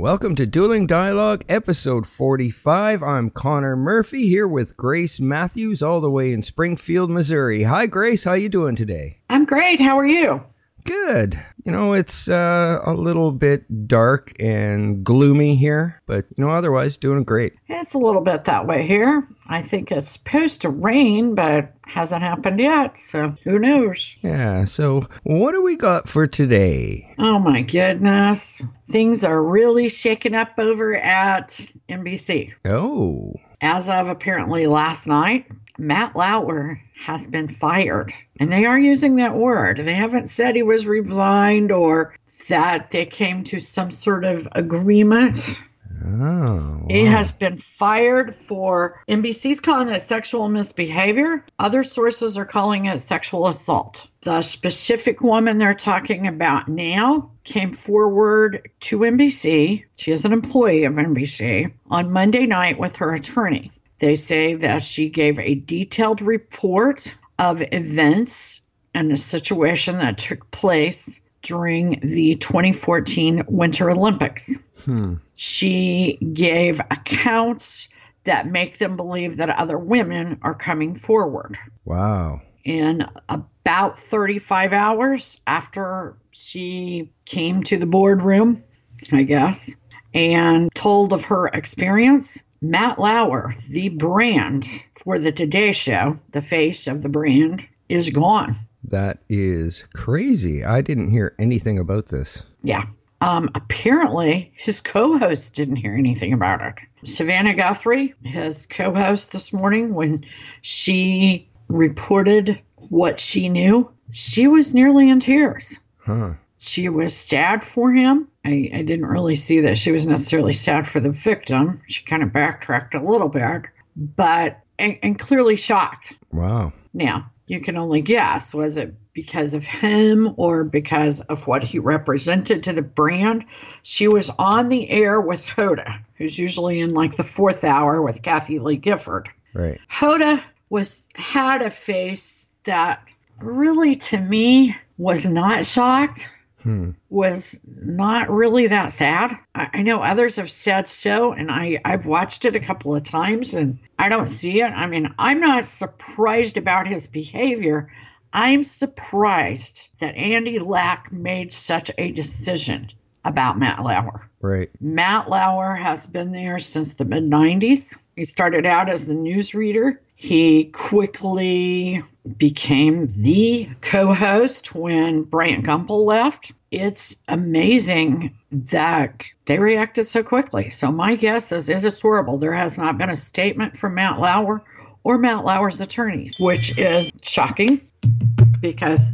Welcome to Dueling Dialogue, episode 45. I'm Connor Murphy here with Grace Matthews, all the way in Springfield, Missouri. Hi, Grace. How are you doing today? I'm great. How are you? Good. You know, it's uh, a little bit dark and gloomy here, but you know, otherwise doing great. It's a little bit that way here. I think it's supposed to rain, but hasn't happened yet, so who knows? Yeah. So, what do we got for today? Oh my goodness. Things are really shaking up over at NBC. Oh. As of apparently last night, Matt Lauer has been fired. And they are using that word. They haven't said he was resigned or that they came to some sort of agreement. Oh. He has been fired for NBC's calling it sexual misbehavior. Other sources are calling it sexual assault. The specific woman they're talking about now came forward to NBC. She is an employee of NBC on Monday night with her attorney. They say that she gave a detailed report of events and a situation that took place during the 2014 Winter Olympics. Hmm. She gave accounts that make them believe that other women are coming forward. Wow. In about 35 hours after she came to the boardroom, I guess, and told of her experience, Matt Lauer, the brand for the Today Show, the face of the brand, is gone. That is crazy. I didn't hear anything about this. Yeah. Um, apparently, his co host didn't hear anything about it. Savannah Guthrie, his co host this morning, when she reported what she knew, she was nearly in tears. Huh. She was sad for him. I, I didn't really see that she was necessarily sad for the victim. She kind of backtracked a little bit, but, and, and clearly shocked. Wow. Now, you can only guess was it because of him or because of what he represented to the brand? She was on the air with Hoda, who's usually in like the fourth hour with Kathie Lee Gifford. Right. Hoda was had a face that really to me was not shocked Hmm. was not really that sad. I, I know others have said so, and I, I've watched it a couple of times and I don't see it. I mean, I'm not surprised about his behavior. I'm surprised that Andy Lack made such a decision about Matt Lauer. Right. Matt Lauer has been there since the mid 90s. He started out as the newsreader. He quickly became the co host when Bryant Gumbel left. It's amazing that they reacted so quickly. So, my guess is it is horrible. There has not been a statement from Matt Lauer or Matt Lauer's attorneys, which is shocking because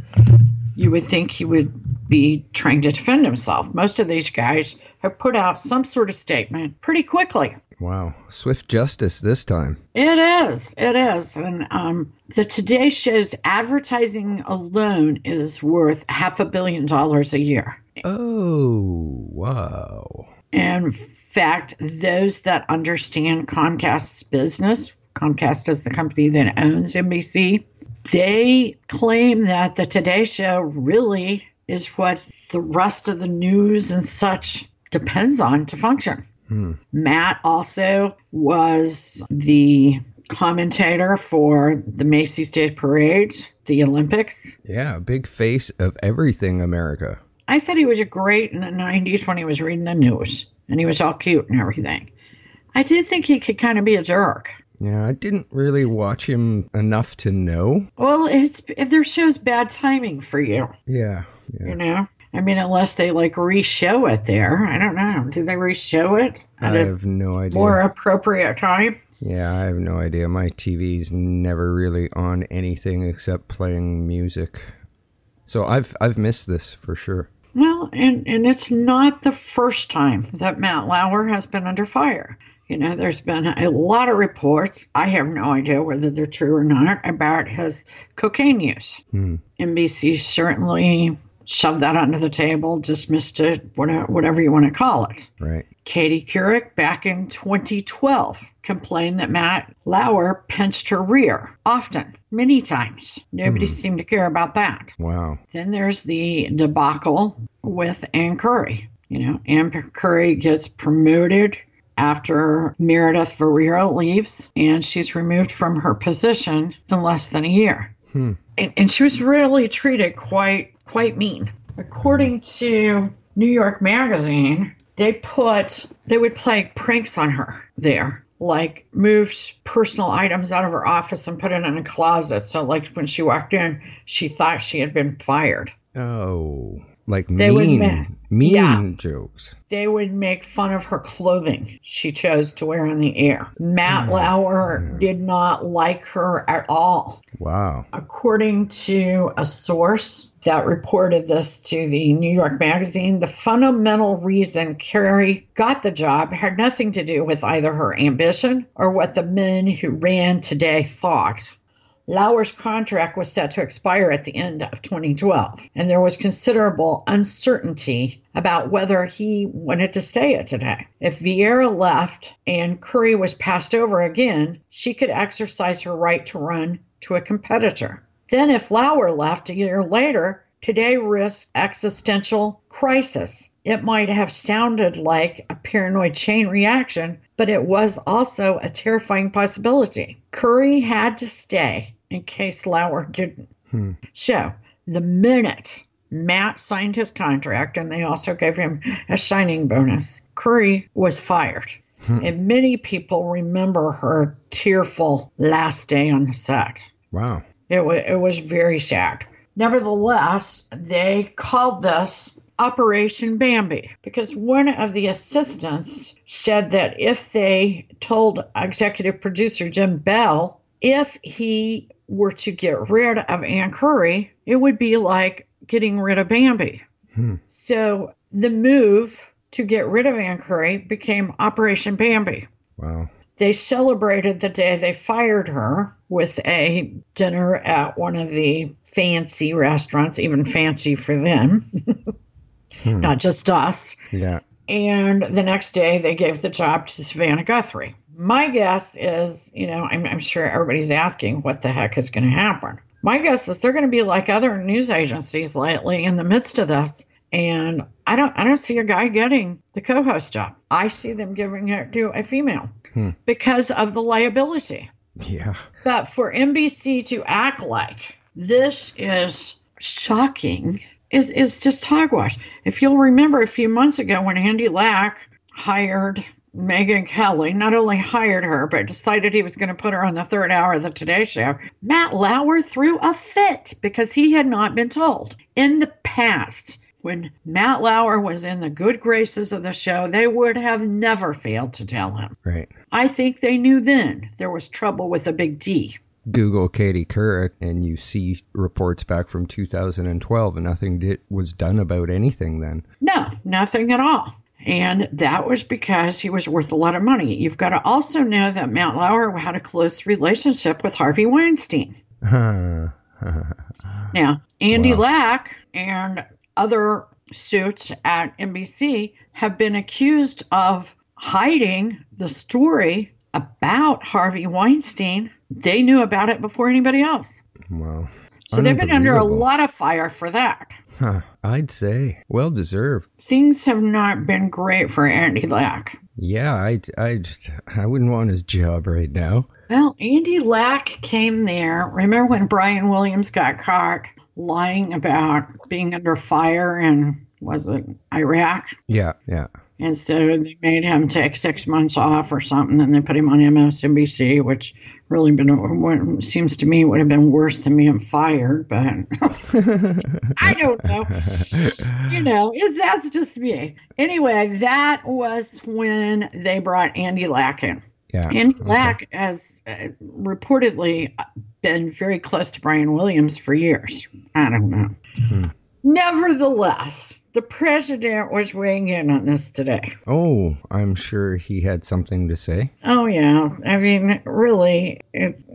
you would think he would be trying to defend himself. Most of these guys have put out some sort of statement pretty quickly. Wow. Swift justice this time. It is. It is. And um, the Today Show's advertising alone is worth half a billion dollars a year. Oh, wow. In fact, those that understand Comcast's business, Comcast is the company that owns NBC, they claim that the Today Show really is what the rest of the news and such depends on to function. Hmm. Matt also was the commentator for the Macy's Day Parade, the Olympics. Yeah, big face of everything America. I thought he was great in the 90s when he was reading the news and he was all cute and everything. I did think he could kind of be a jerk. Yeah, I didn't really watch him enough to know. Well, it's their show's bad timing for you, Yeah. you know. I mean, unless they like re-show it there. I don't know. Do they re-show it at I a have no idea. more appropriate time? Yeah, I have no idea. My TV's never really on anything except playing music. So I've I've missed this for sure. Well, and, and it's not the first time that Matt Lauer has been under fire. You know, there's been a lot of reports. I have no idea whether they're true or not about his cocaine use. Hmm. NBC certainly shoved that under the table, dismissed it, whatever, you want to call it. Right. Katie Couric, back in 2012, complained that Matt Lauer pinched her rear often, many times. Nobody seemed to care about that. Wow. Then there's the debacle with Ann Curry. You know, Ann Curry gets promoted after Meredith Vieira leaves, and she's removed from her position in less than a year. Hmm. And, and she was really treated quite quite mean. According to New York Magazine, they put they would play pranks on her there like moved personal items out of her office and put it in a closet. So like when she walked in she thought she had been fired. Oh, like They would mean, ma- mean Yeah. jokes. they would make fun of her clothing she chose to wear on the air matt lauer did not like her at all Wow. according to a source that reported this to the New York Magazine, the fundamental reason Curry got the job had nothing to do with either her ambition or what the men who ran today thought. Lauer's contract was set to expire at the end of 2012, and there was considerable uncertainty about whether he wanted to stay at today. If Vieira left and Curry was passed over again, she could exercise her right to run to a competitor. Then, if Lauer left a year later, today risked existential crisis. It might have sounded like a paranoid chain reaction, but it was also a terrifying possibility. Curry had to stay in case Lauer didn't. Hmm. So, the minute Matt signed his contract and they also gave him a signing bonus, Curry was fired. And many people remember her tearful last day on the set. Wow. It was it was very sad. Nevertheless, they called this Operation Bambi because one of the assistants said that if they told executive producer Jim Bell if he were to get rid of Ann Curry, it would be like getting rid of Bambi. Hmm. So the move to get rid of Ann Curry became Operation Bambi. Wow. They celebrated the day they fired her with a dinner at one of the fancy restaurants, even fancy for them, Hmm. not just us. Yeah. And the next day they gave the job to Savannah Guthrie. My guess is, you know, I'm, I'm sure everybody's asking what the heck is going to happen. My guess is they're going to be like other news agencies lately in the midst of this. And I don't, I don't see a guy getting the co-host job. I see them giving it to a female Hmm. because of the liability. Yeah. But for NBC to act like this is shocking is is just hogwash. If you'll remember a few months ago when Andy Lack hired Megyn Kelly, not only hired her, but decided he was going to put her on the third hour of the Today Show, Matt Lauer threw a fit because he had not been told. In the past, when Matt Lauer was in the good graces of the show, they would have never failed to tell him. Right. I think they knew then there was trouble with a big D. Google Katie Couric and you see reports back from 2012 and nothing did, was done about anything then. No, nothing at all. And that was because he was worth a lot of money. You've got to also know that Matt Lauer had a close relationship with Harvey Weinstein. Now, Andy Wow. Lack and other suits at NBC have been accused of hiding the story about Harvey Weinstein. They knew about it before anybody else. wow. So they've been under a lot of fire for that. Huh. I'd say well deserved. Things have not been great for Andy Lack. Yeah, I, I, just, I wouldn't want his job right now. Well, Andy Lack came there. Remember when Brian Williams got caught lying about being under fire in, was it Iraq? Yeah, yeah. And so they made him take six months off or something, and they put him on MSNBC, which really been seems to me would have been worse than being fired. But I don't know. you know, it, that's just me. Anyway, that was when they brought Andy Lack in. Yeah. Andy okay. Lack has uh, reportedly been very close to Brian Williams for years. I don't know. Hmm. Nevertheless, the president was weighing in on this today. Oh, I'm sure he had something to say. Oh, yeah. I mean, really,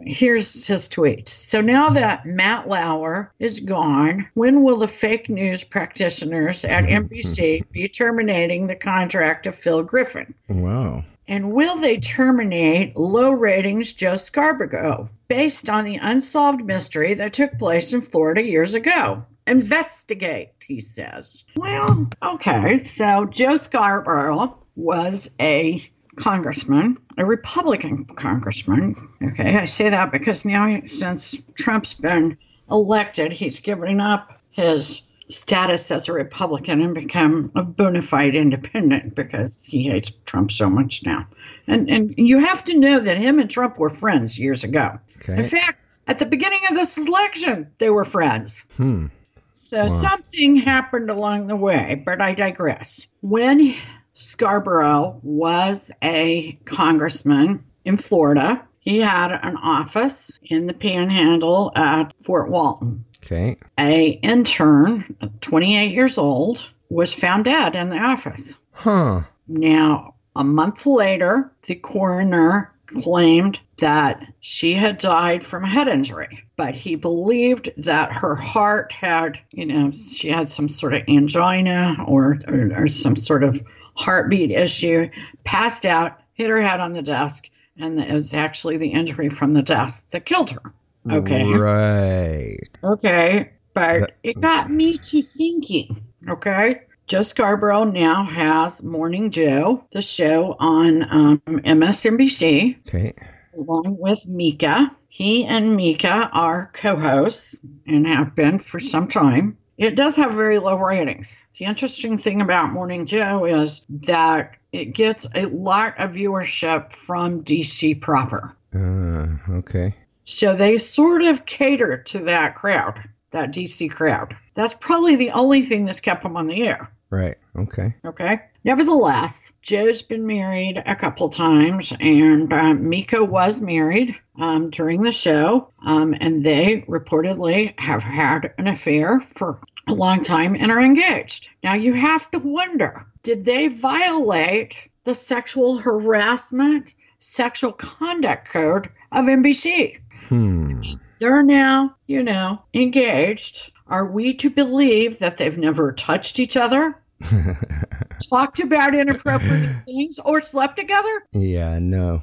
here's his tweet. So now mm-hmm. that Matt Lauer is gone, when will the fake news practitioners at mm-hmm. NBC be terminating the contract of Phil Griffin? Wow. And will they terminate low ratings Joe Scarborough based on the unsolved mystery that took place in Florida years ago? Investigate, he says. Well, okay, so Joe Scarborough was a congressman, a Republican congressman. Okay, I say that because now, since Trump's been elected, he's giving up his status as a Republican and become a bona fide independent because he hates Trump so much now. And and you have to know that him and Trump were friends years ago. Okay. In fact, at the beginning of this election, they were friends. Hmm. So wow. something happened along the way, but I digress. When Scarborough was a congressman in Florida, he had an office in the panhandle at Fort Walton. Okay. A intern, 28 years old, was found dead in the office. Huh. Now, a month later, the coroner claimed that she had died from a head injury, but he believed that her heart had, you know, she had some sort of angina or, or, or some sort of heartbeat issue, passed out, hit her head on the desk, and it was actually the injury from the desk that killed her. Okay. Right. Okay. But it got me to thinking, okay? Joe Scarborough now has Morning Joe, the show on um, MSNBC. Okay. Along with Mika. He and Mika are co hosts and have been for some time. It does have very low ratings. The interesting thing about Morning Joe is that it gets a lot of viewership from DC proper. Uh, okay. So they sort of cater to that crowd, that DC crowd. That's probably the only thing that's kept them on the air. Right. Okay. Okay. Nevertheless, Joe's been married a couple times, and um, Mika was married um, during the show, um, and they reportedly have had an affair for a long time and are engaged. Now, you have to wonder did they violate the sexual harassment, sexual conduct code of NBC? Hmm. They're now, you know, engaged. Are we to believe that they've never touched each other? talked about inappropriate things or slept together? Yeah, no.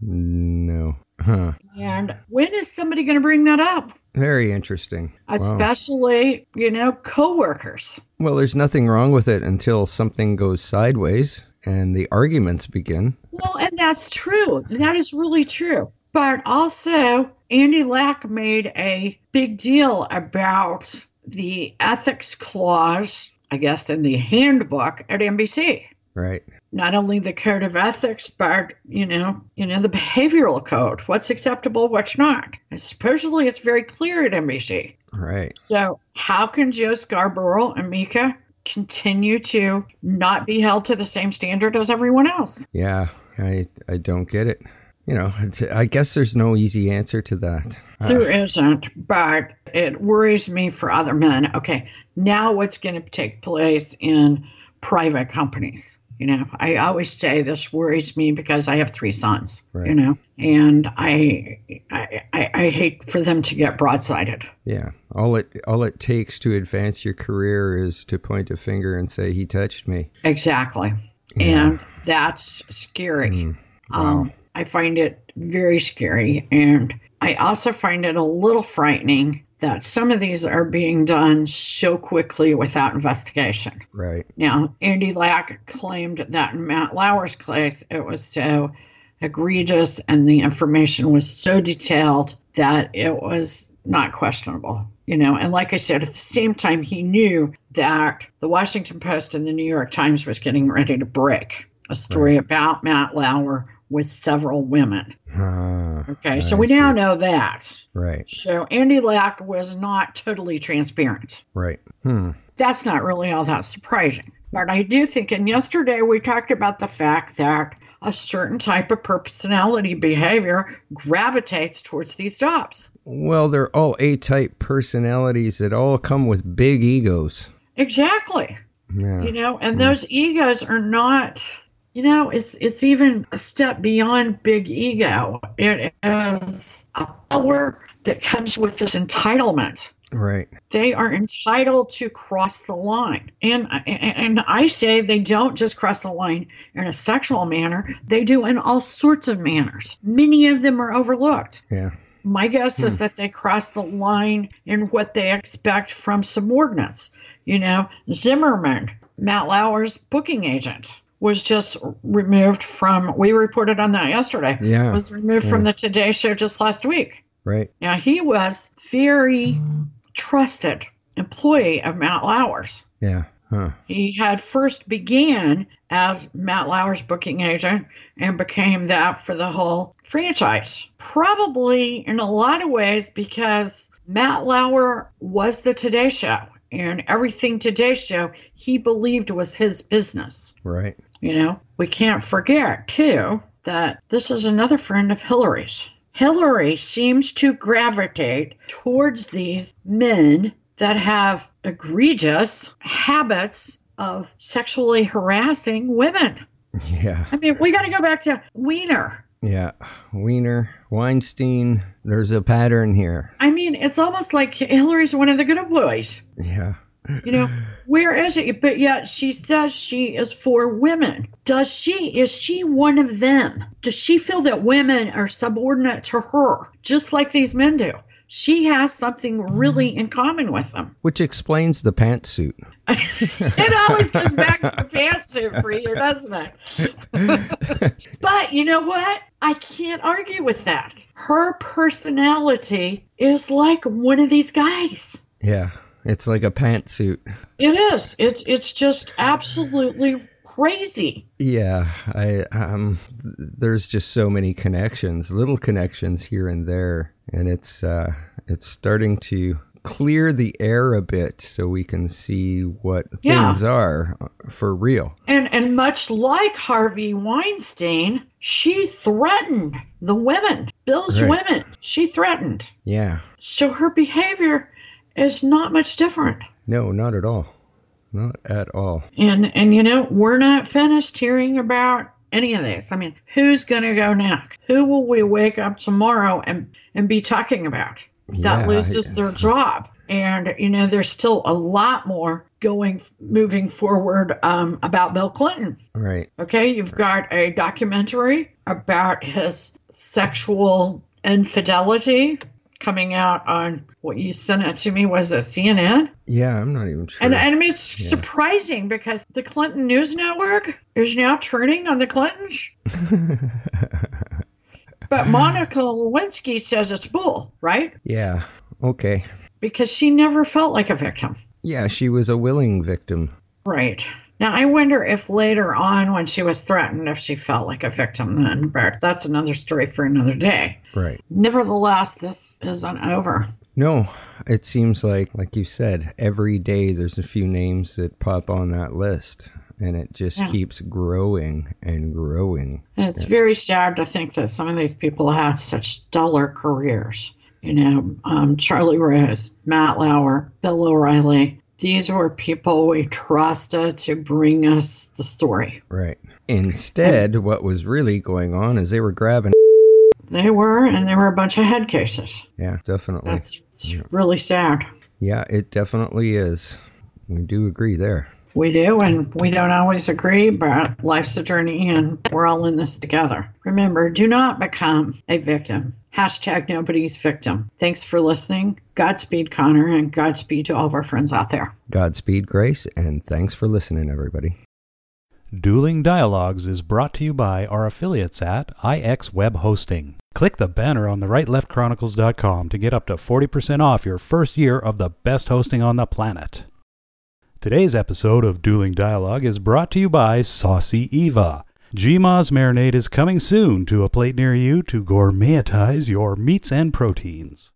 No. Huh. And when is somebody going to bring that up? Very interesting. Especially, wow. you know, coworkers. Well, there's nothing wrong with it until something goes sideways and the arguments begin. Well, and that's true. That is really true. But also, Andy Lack made a big deal about the ethics clause I guess, in the handbook at NBC. Right. Not only the code of ethics, but you know, you know, the behavioral code. What's acceptable, what's not. And supposedly, it's very clear at NBC. Right. So, how can Joe Scarborough and Mika continue to not be held to the same standard as everyone else? Yeah, I I don't get it you know, I guess there's no easy answer to that. There not but it worries me for other men. Okay, now what's going to take place in private companies? You know, I always say this worries me because I have three sons. Right. You know, and I, I, I, I hate for them to get broadsided. Yeah, all it all it takes to advance your career is to point a finger and say he touched me. Exactly, yeah. and that's scary. Mm. Wow. Um, I find it very scary. And I also find it a little frightening that some of these are being done so quickly without investigation. Right. Now, Andy Lack claimed that in Matt Lauer's case, it was so egregious and the information was so detailed that it was not questionable. You know, and like I said, at the same time, he knew that the Washington Post and the New York Times was getting ready to break a story Right. about Matt Lauer with several women. Ah, Okay, so I we now know that. Right, So Andy Lack was not totally transparent. right. Hmm. That's not really all that surprising. But I do think, and yesterday we talked about the fact that a certain type of personality behavior gravitates towards these jobs. Well, they're all A-type personalities that all come with big egos. Exactly. Yeah. You know, and those egos are not you know, it's it's even a step beyond big ego. It is a power that comes with this entitlement. Right. They are entitled to cross the line. And and I say they don't just cross the line in a sexual manner, they do in all sorts of manners. Many of them are overlooked. Yeah. My guess is hmm. that they cross the line in what they expect from subordinates. You know, Zimmerman, Matt Lauer's booking agent, was just removed from. We reported on that yesterday. Yeah. Was removed from the Today Show just last week. Right. Now he was very trusted employee of Matt Lauer's. Yeah. Huh. He had first began as Matt Lauer's booking agent and became that for the whole franchise. Probably in a lot of ways because Matt Lauer was the Today Show and everything Today Show he believed was his business. Right. You know, we can't forget, too, that this is another friend of Hillary's. Hillary seems to gravitate towards these men that have egregious habits of sexually harassing women. Yeah. I mean, we got to go back to Weiner. Yeah. Weiner, Weinstein. There's a pattern here. I mean, it's almost like Hillary's one of the good boys. Yeah. You know, where is it? But yet she says she is for women. Does she? Is she one of them? Does she feel that women are subordinate to her, just like these men do? She has something really in common with them. Which explains the pantsuit. it always goes back to the pantsuit for you, doesn't it? but you know what? I can't argue with that. Her personality is like one of these guys. Yeah. It's like a pantsuit. It is. It's it's just absolutely crazy. Yeah, I um th- there's just so many connections, little connections here and there, and it's uh it's starting to clear the air a bit so we can see what Yeah. things are for real. And and much like Harvey Weinstein, she threatened the women, Bill's Right. women. She threatened. Yeah. So her behavior is not much different. No, not at all. Not at all. And and you know, we're not finished hearing about any of this. I mean, who's gonna go next? Who will we wake up tomorrow and and be talking about? Yeah, That loses their job. And you know, there's still a lot more going moving forward um, about Bill Clinton. Right. Okay, you've got a documentary about his sexual infidelity coming out on what you sent it to me was a CNN? Yeah, I'm not even sure. And, and I mean, it's Yeah. surprising because the Clinton News Network is now turning on the Clintons. but Monica Lewinsky says it's bull, right? yeah. Okay. Because she never felt like a victim. Yeah, she was a willing victim. Right. Now, I wonder if later on, when she was threatened, if she felt like a victim then, but that's another story for another day. Right. Nevertheless, this isn't over. No, it seems like, like you said, every day there's a few names that pop on that list, and it just Yeah. keeps growing and growing. And it's very sad to think that some of these people had such stellar careers. You know, um, Charlie Rose, Matt Lauer, Bill O'Reilly. These were people we trusted to bring us the story. Right. Instead, what was really going on is they were grabbing. They were, and they were a bunch of head cases. Yeah, definitely. That's it's really sad. Yeah, it definitely is. We do agree there. We do, and we don't always agree, but life's a journey, and we're all in this together. Remember, do not become a victim. Hashtag nobody's victim. Thanks for listening. Godspeed, Connor, and Godspeed to all of our friends out there. Godspeed, Grace, and thanks for listening, everybody. Dueling Dialogues is brought to you by our affiliates at IX Web Hosting. Click the banner on the rightleftchronicles.com to get up to 40% off your first year of the best hosting on the planet. Today's episode of Dueling Dialogue is brought to you by Saucy Eva GMA's marinade is coming soon to a plate near you to gourmetize your meats and proteins.